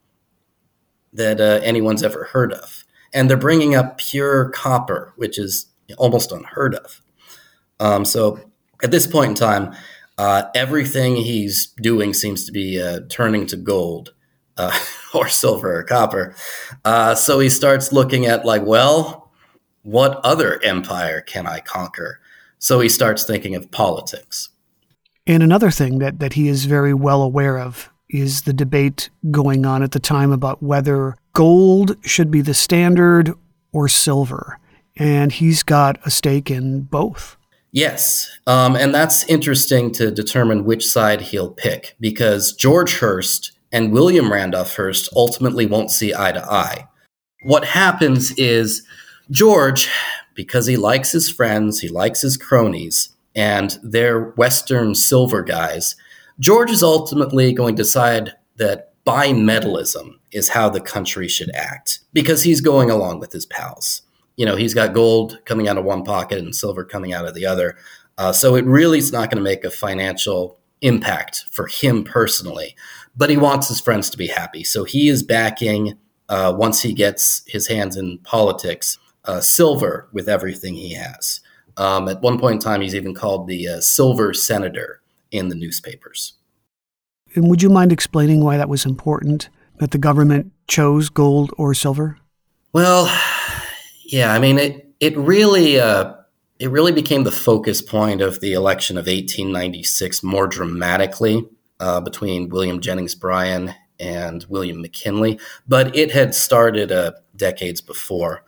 that uh, anyone's ever heard of. And they're bringing up pure copper, which is almost unheard of. Um, so at this point in time, uh, everything he's doing seems to be uh, turning to gold uh, or silver or copper. Uh, so he starts looking at, like, well, what other empire can I conquer? So he starts thinking of politics. And another thing that, that he is very well aware of is the debate going on at the time about whether gold should be the standard or silver. And he's got a stake in both. Yes. Um, and that's interesting to determine which side he'll pick because George Hearst and William Randolph Hearst ultimately won't see eye to eye. What happens is George, because he likes his friends, he likes his cronies, and they're Western silver guys, George is ultimately going to decide that bimetallism is how the country should act because he's going along with his pals. You know, he's got gold coming out of one pocket and silver coming out of the other. Uh, so it really is not going to make a financial impact for him personally, but he wants his friends to be happy. So he is backing, uh, once he gets his hands in politics, uh, silver with everything he has. Um, at one point in time, he's even called the uh, silver senator in the newspapers. And would you mind explaining why that was important that the government chose gold or silver? Well, yeah, I mean it. It really, uh, it really became the focus point of the election of 1896 more dramatically uh, between William Jennings Bryan and William McKinley, but it had started uh, decades before.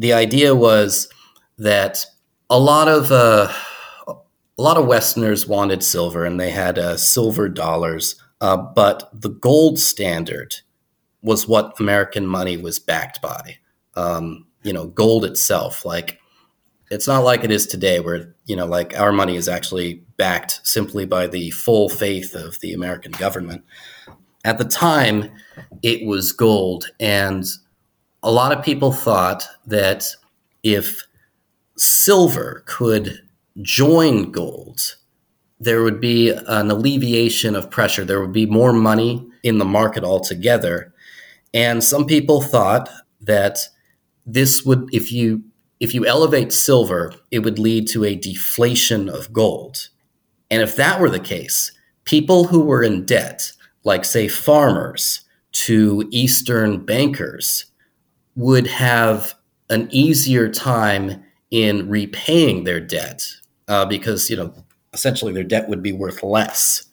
The idea was that a lot of uh, a lot of Westerners wanted silver, and they had uh, silver dollars. Uh, but the gold standard was what American money was backed by. Um, you know, gold itself. Like, it's not like it is today, where you know, like our money is actually backed simply by the full faith of the American government. At the time, it was gold, and a lot of people thought that if silver could join gold, there would be an alleviation of pressure. There would be more money in the market altogether. And some people thought that this would, if you if you elevate silver, it would lead to a deflation of gold. And if that were the case, people who were in debt, like say farmers to Eastern bankers, would have an easier time in repaying their debt uh, because you know essentially their debt would be worth less.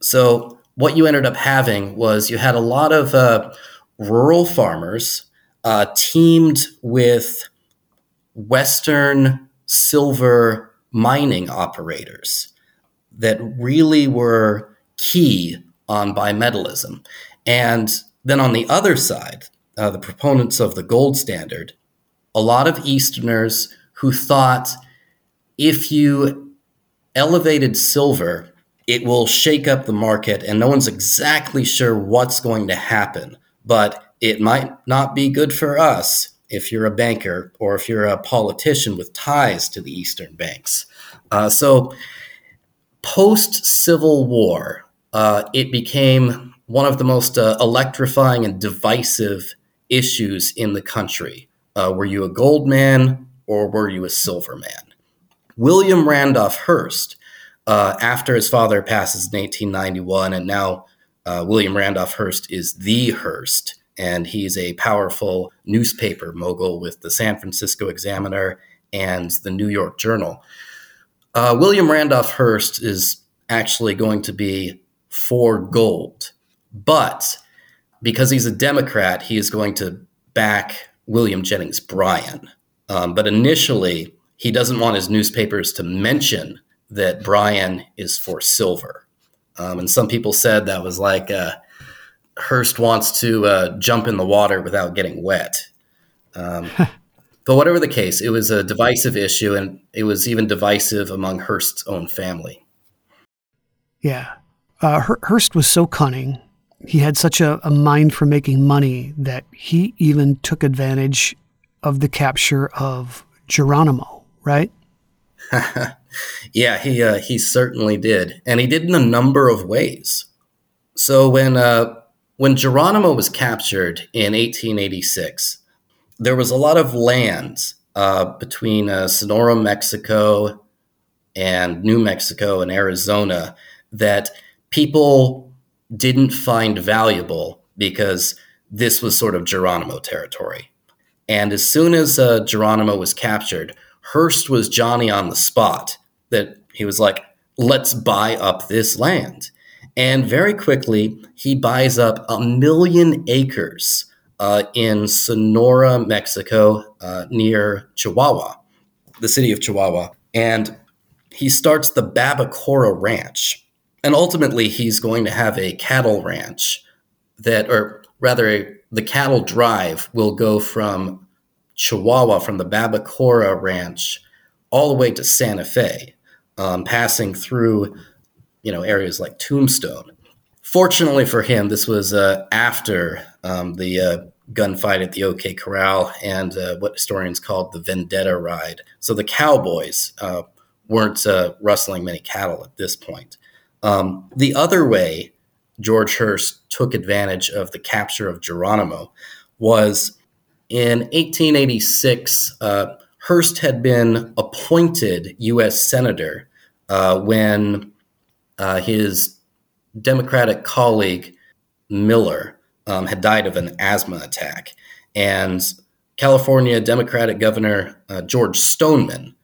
So what you ended up having was you had a lot of uh, rural farmers uh, teamed with Western silver mining operators that really were key on bimetallism. And then on the other side, uh, the proponents of the gold standard, a lot of Easterners who thought if you elevated silver, it will shake up the market, and no one's exactly sure what's going to happen. But it might not be good for us if you're a banker or if you're a politician with ties to the Eastern banks. Uh, so, post Civil War, uh, it became one of the most uh, electrifying and divisive issues in the country. Uh, were you a gold man or were you a silver man? William Randolph Hearst, uh, after his father passes in 1891, and now uh, William Randolph Hearst is the Hearst, and he's a powerful newspaper mogul with the San Francisco Examiner and the New York Journal. Uh, William Randolph Hearst is actually going to be for gold, but because he's a Democrat, he is going to back William Jennings Bryan. Um, but initially, he doesn't want his newspapers to mention that Bryan is for silver. Um, and some people said that was like uh, Hearst wants to uh, jump in the water without getting wet. Um, but whatever the case, it was a divisive issue, and it was even divisive among Hearst's own family. Yeah. uh, Hearst was so cunning. He had such a, a mind for making money that he even took advantage of the capture of Geronimo, right? yeah, he uh, he certainly did, and he did in a number of ways. So when uh, when Geronimo was captured in 1886, there was a lot of land uh, between uh, Sonora, Mexico, and New Mexico and Arizona that people didn't find valuable because this was sort of Geronimo territory. And as soon as uh, Geronimo was captured, Hearst was Johnny on the spot. That he was like, let's buy up this land. And very quickly, he buys up a million acres uh, in Sonora, Mexico, uh, near Chihuahua, the city of Chihuahua. And he starts the Babicora Ranch. And ultimately, he's going to have a cattle ranch that, or rather, the cattle drive will go from Chihuahua, from the Babicora Ranch, all the way to Santa Fe, um, passing through, you know, areas like Tombstone. Fortunately for him, this was uh, after um, the uh, gunfight at the OK Corral and uh, what historians called the Vendetta Ride. So the cowboys uh, weren't uh, rustling many cattle at this point. Um, the other way George Hearst took advantage of the capture of Geronimo was in 1886. Uh, Hearst had been appointed U.S. Senator when his Democratic colleague Miller um, had died of an asthma attack. And California Democratic Governor uh, George Stoneman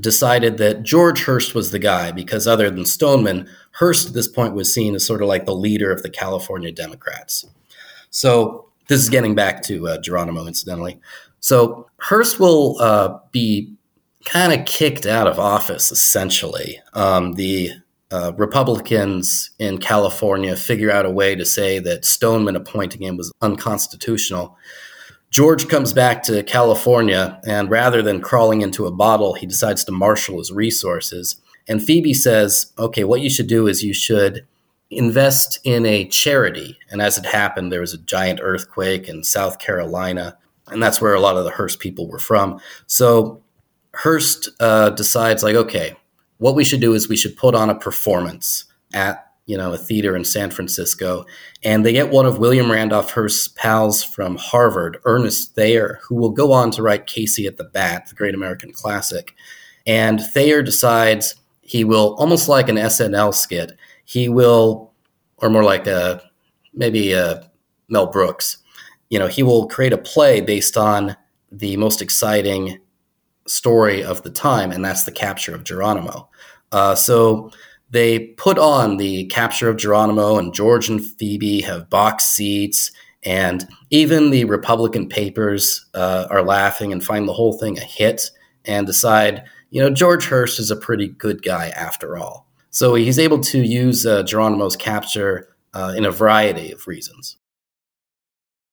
decided that George Hearst was the guy because, other than Stoneman, Hearst at this point was seen as sort of like the leader of the California Democrats. So, this is getting back to uh, Geronimo, incidentally. So, Hearst will uh, be kind of kicked out of office, essentially. Um, the uh, Republicans in California figure out a way to say that Stoneman appointing him was unconstitutional. George comes back to California, and rather than crawling into a bottle, he decides to marshal his resources. And Phoebe says, okay, what you should do is you should invest in a charity. And as it happened, there was a giant earthquake in South Carolina, and that's where a lot of the Hearst people were from. So Hearst uh, decides, like, okay, what we should do is we should put on a performance at you know a theater in San Francisco, and they get one of William Randolph Hearst's pals from Harvard, Ernest Thayer, who will go on to write Casey at the Bat, the great American classic. And Thayer decides he will almost like an SNL skit. He will, or more like a maybe a Mel Brooks. You know, he will create a play based on the most exciting story of the time, and that's the capture of Geronimo. Uh, so they put on the capture of Geronimo, and George and Phoebe have box seats, and even the Republican papers uh, are laughing and find the whole thing a hit and decide, you know, George Hearst is a pretty good guy after all. So he's able to use uh, Geronimo's capture uh, in a variety of reasons.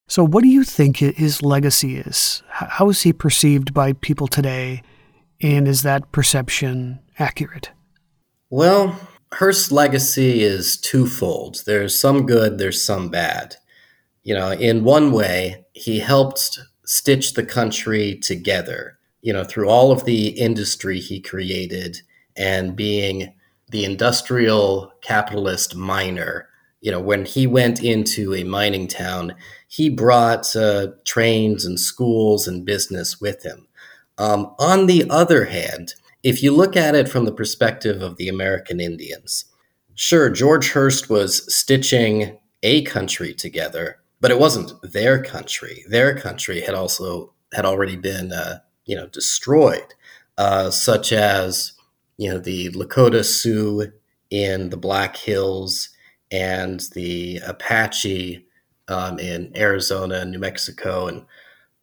So, what do you think his legacy is? How is he perceived by people today? And is that perception accurate? Well, Hearst's legacy is twofold. There's some good, there's some bad. You know, in one way, he helped stitch the country together, you know, through all of the industry he created and being the industrial capitalist miner. You know, when he went into a mining town, he brought uh, trains and schools and business with him. Um, on the other hand, if you look at it from the perspective of the American Indians, sure, George Hearst was stitching a country together, but it wasn't their country. Their country had also had already been, uh, you know, destroyed, uh, such as you know the Lakota Sioux in the Black Hills and the Apache um, in Arizona New Mexico and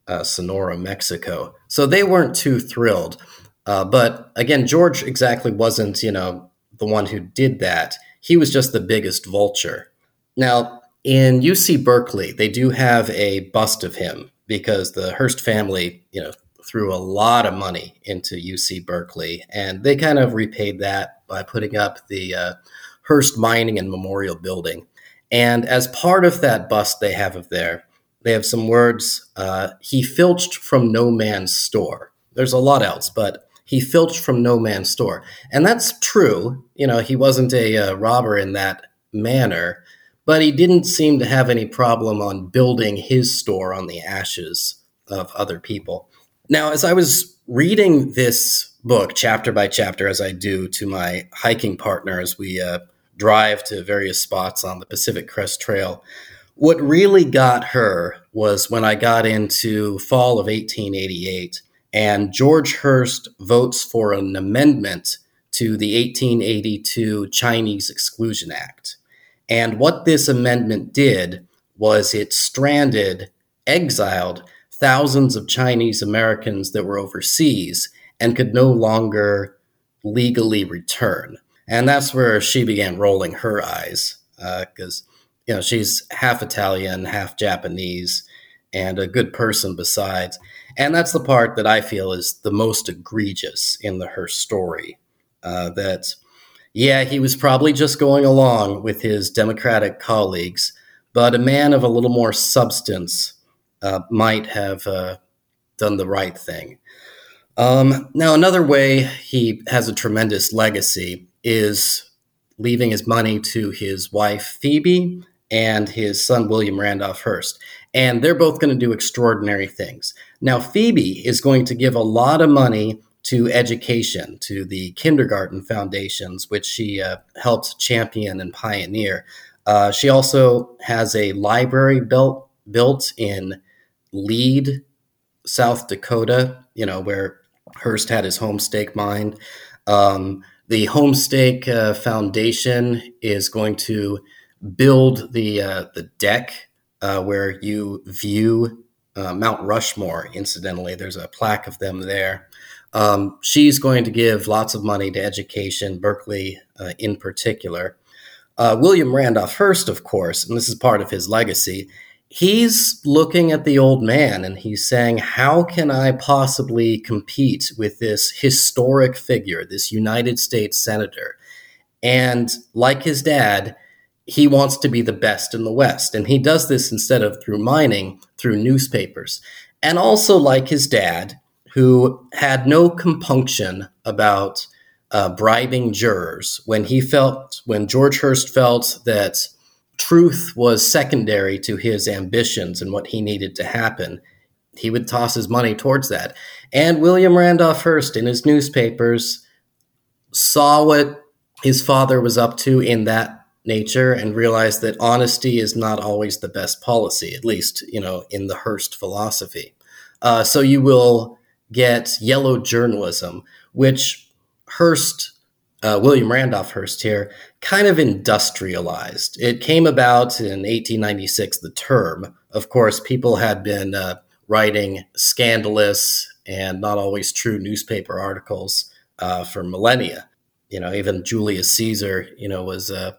uh, Sonora, Mexico. So they weren't too thrilled. Uh, but again, George exactly wasn't, you know, the one who did that. He was just the biggest vulture. Now, in UC Berkeley, they do have a bust of him because the Hearst family, you know, threw a lot of money into UC Berkeley, and they kind of repaid that by putting up the uh, Hearst Mining and Memorial Building. And as part of that bust they have of there, they have some words. Uh, he filched from no man's store. There's a lot else, but he filched from no man's store. And that's true. You know, he wasn't a uh, robber in that manner, but he didn't seem to have any problem on building his store on the ashes of other people. Now, as I was reading this book chapter by chapter, as I do to my hiking partner as we uh, drive to various spots on the Pacific Crest Trail, what really got her was when I got into fall of 1888 and George Hearst votes for an amendment to the 1882 Chinese Exclusion Act. And what this amendment did was it stranded, exiled thousands of Chinese Americans that were overseas and could no longer legally return. And that's where she began rolling her eyes because, uh, you know, she's half Italian, half Japanese, and a good person besides. And that's the part that I feel is the most egregious in the her story. Uh, that, yeah, he was probably just going along with his Democratic colleagues, but a man of a little more substance uh, might have uh, done the right thing. Um, now, another way he has a tremendous legacy is leaving his money to his wife, Phoebe, and his son, William Randolph Hearst. And they're both going to do extraordinary things. Now, Phoebe is going to give a lot of money to education, to the kindergarten foundations, which she uh, helped champion and pioneer. Uh, she also has a library built built in Lead, South Dakota, you know, where Hearst had his homestake mine. Um, the Homestake uh, Foundation is going to build the uh, the deck uh, where you view uh, Mount Rushmore. Incidentally, there's a plaque of them there. Um, she's going to give lots of money to education, Berkeley uh, in particular. Uh, William Randolph Hearst, of course, and this is part of his legacy, he's looking at the old man and he's saying, How can I possibly compete with this historic figure, this United States senator? And like his dad, he wants to be the best in the West. And he does this instead of through mining, through newspapers. And also, like his dad, who had no compunction about uh, bribing jurors when he felt, when George Hearst felt that truth was secondary to his ambitions and what he needed to happen. He would toss his money towards that. And William Randolph Hearst, in his newspapers, saw what his father was up to in that nature and realize that honesty is not always the best policy, at least, you know, in the Hearst philosophy. Uh, so you will get yellow journalism, which Hearst uh, William Randolph Hearst here, kind of industrialized. It came about in 1896, the term. Of course, people had been uh, writing scandalous and not always true newspaper articles uh, for millennia. You know, even Julius Caesar, you know, was uh,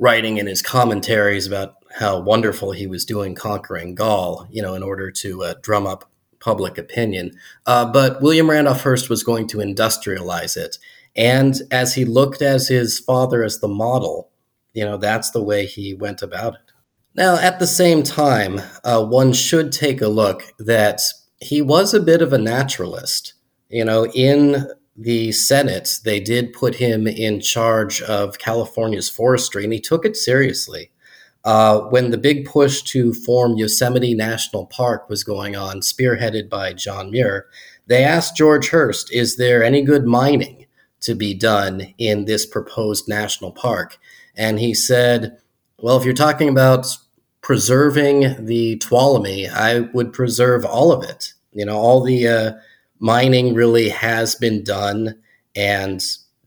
writing in his commentaries about how wonderful he was doing conquering Gaul, you know, in order to uh, drum up public opinion. Uh, but William Randolph Hearst was going to industrialize it and as he looked as his father as the model, you know, that's the way he went about it. Now, at the same time, uh, one should take a look that he was a bit of a naturalist. You know, in the Senate, they did put him in charge of California's forestry, and he took it seriously. Uh, when the big push to form Yosemite National Park was going on, spearheaded by John Muir, they asked George Hearst, Is there any good mining? to be done in this proposed national park. And he said, Well, if you're talking about preserving the Tuolumne, I would preserve all of it. You know, all the uh, mining really has been done, and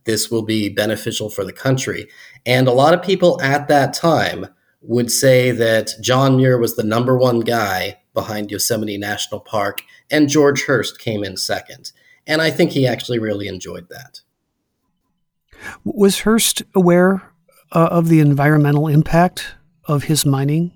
this will be beneficial for the country. And a lot of people at that time would say that John Muir was the number one guy behind Yosemite National Park, and George Hearst came in second. And I think he actually really enjoyed that. Was Hearst aware uh, of the environmental impact of his mining?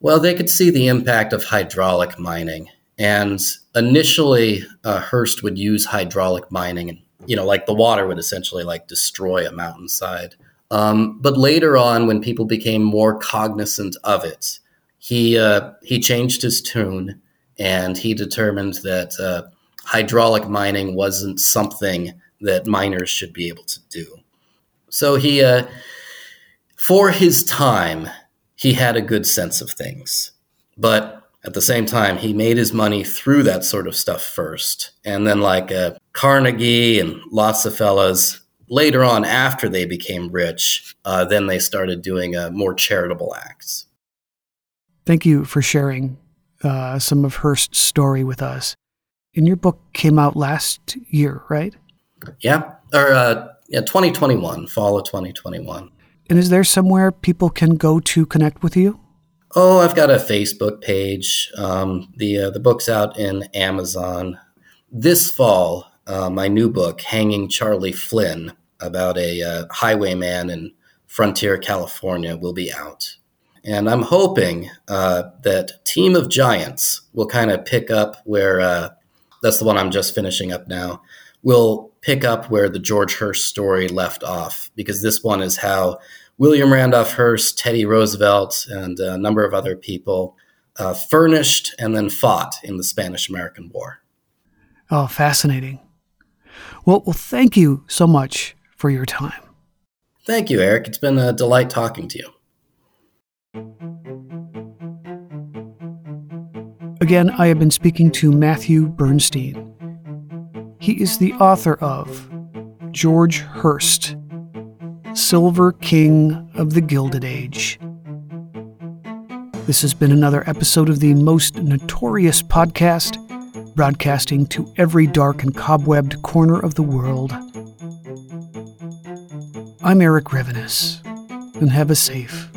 Well, they could see the impact of hydraulic mining. And initially, uh, Hearst would use hydraulic mining, and you know, like the water would essentially like destroy a mountainside. Um, but later on, when people became more cognizant of it, he uh, he changed his tune and he determined that uh, hydraulic mining wasn't something that miners should be able to do. So he, uh, for his time, he had a good sense of things, but at the same time, he made his money through that sort of stuff first, and then like uh, Carnegie and lots of fellas later on after they became rich, uh, then they started doing uh, more charitable acts. Thank you for sharing uh, some of Hearst's story with us. And your book came out last year, right? Yeah, or uh, yeah, 2021, fall of 2021. And is there somewhere people can go to connect with you? Oh, I've got a Facebook page. Um, the uh, the book's out in Amazon this fall. Uh, my new book, Hanging Charlie Flynn, about a uh, highwayman in Frontier, California, will be out. And I'm hoping uh, that Team of Giants will kind of pick up where uh, that's the one I'm just finishing up now. Will pick up where the George Hearst story left off, because this one is how William Randolph Hearst, Teddy Roosevelt, and a number of other people uh, furnished and then fought in the Spanish American War. Oh, fascinating. Well, well, thank you so much for your time. Thank you, Eric. It's been a delight talking to you. Again, I have been speaking to Matthew Bernstein. He is the author of George Hearst, Silver King of the Gilded Age. This has been another episode of the Most Notorious podcast, broadcasting to every dark and cobwebbed corner of the world. I'm Eric Rivenes, and have a safe.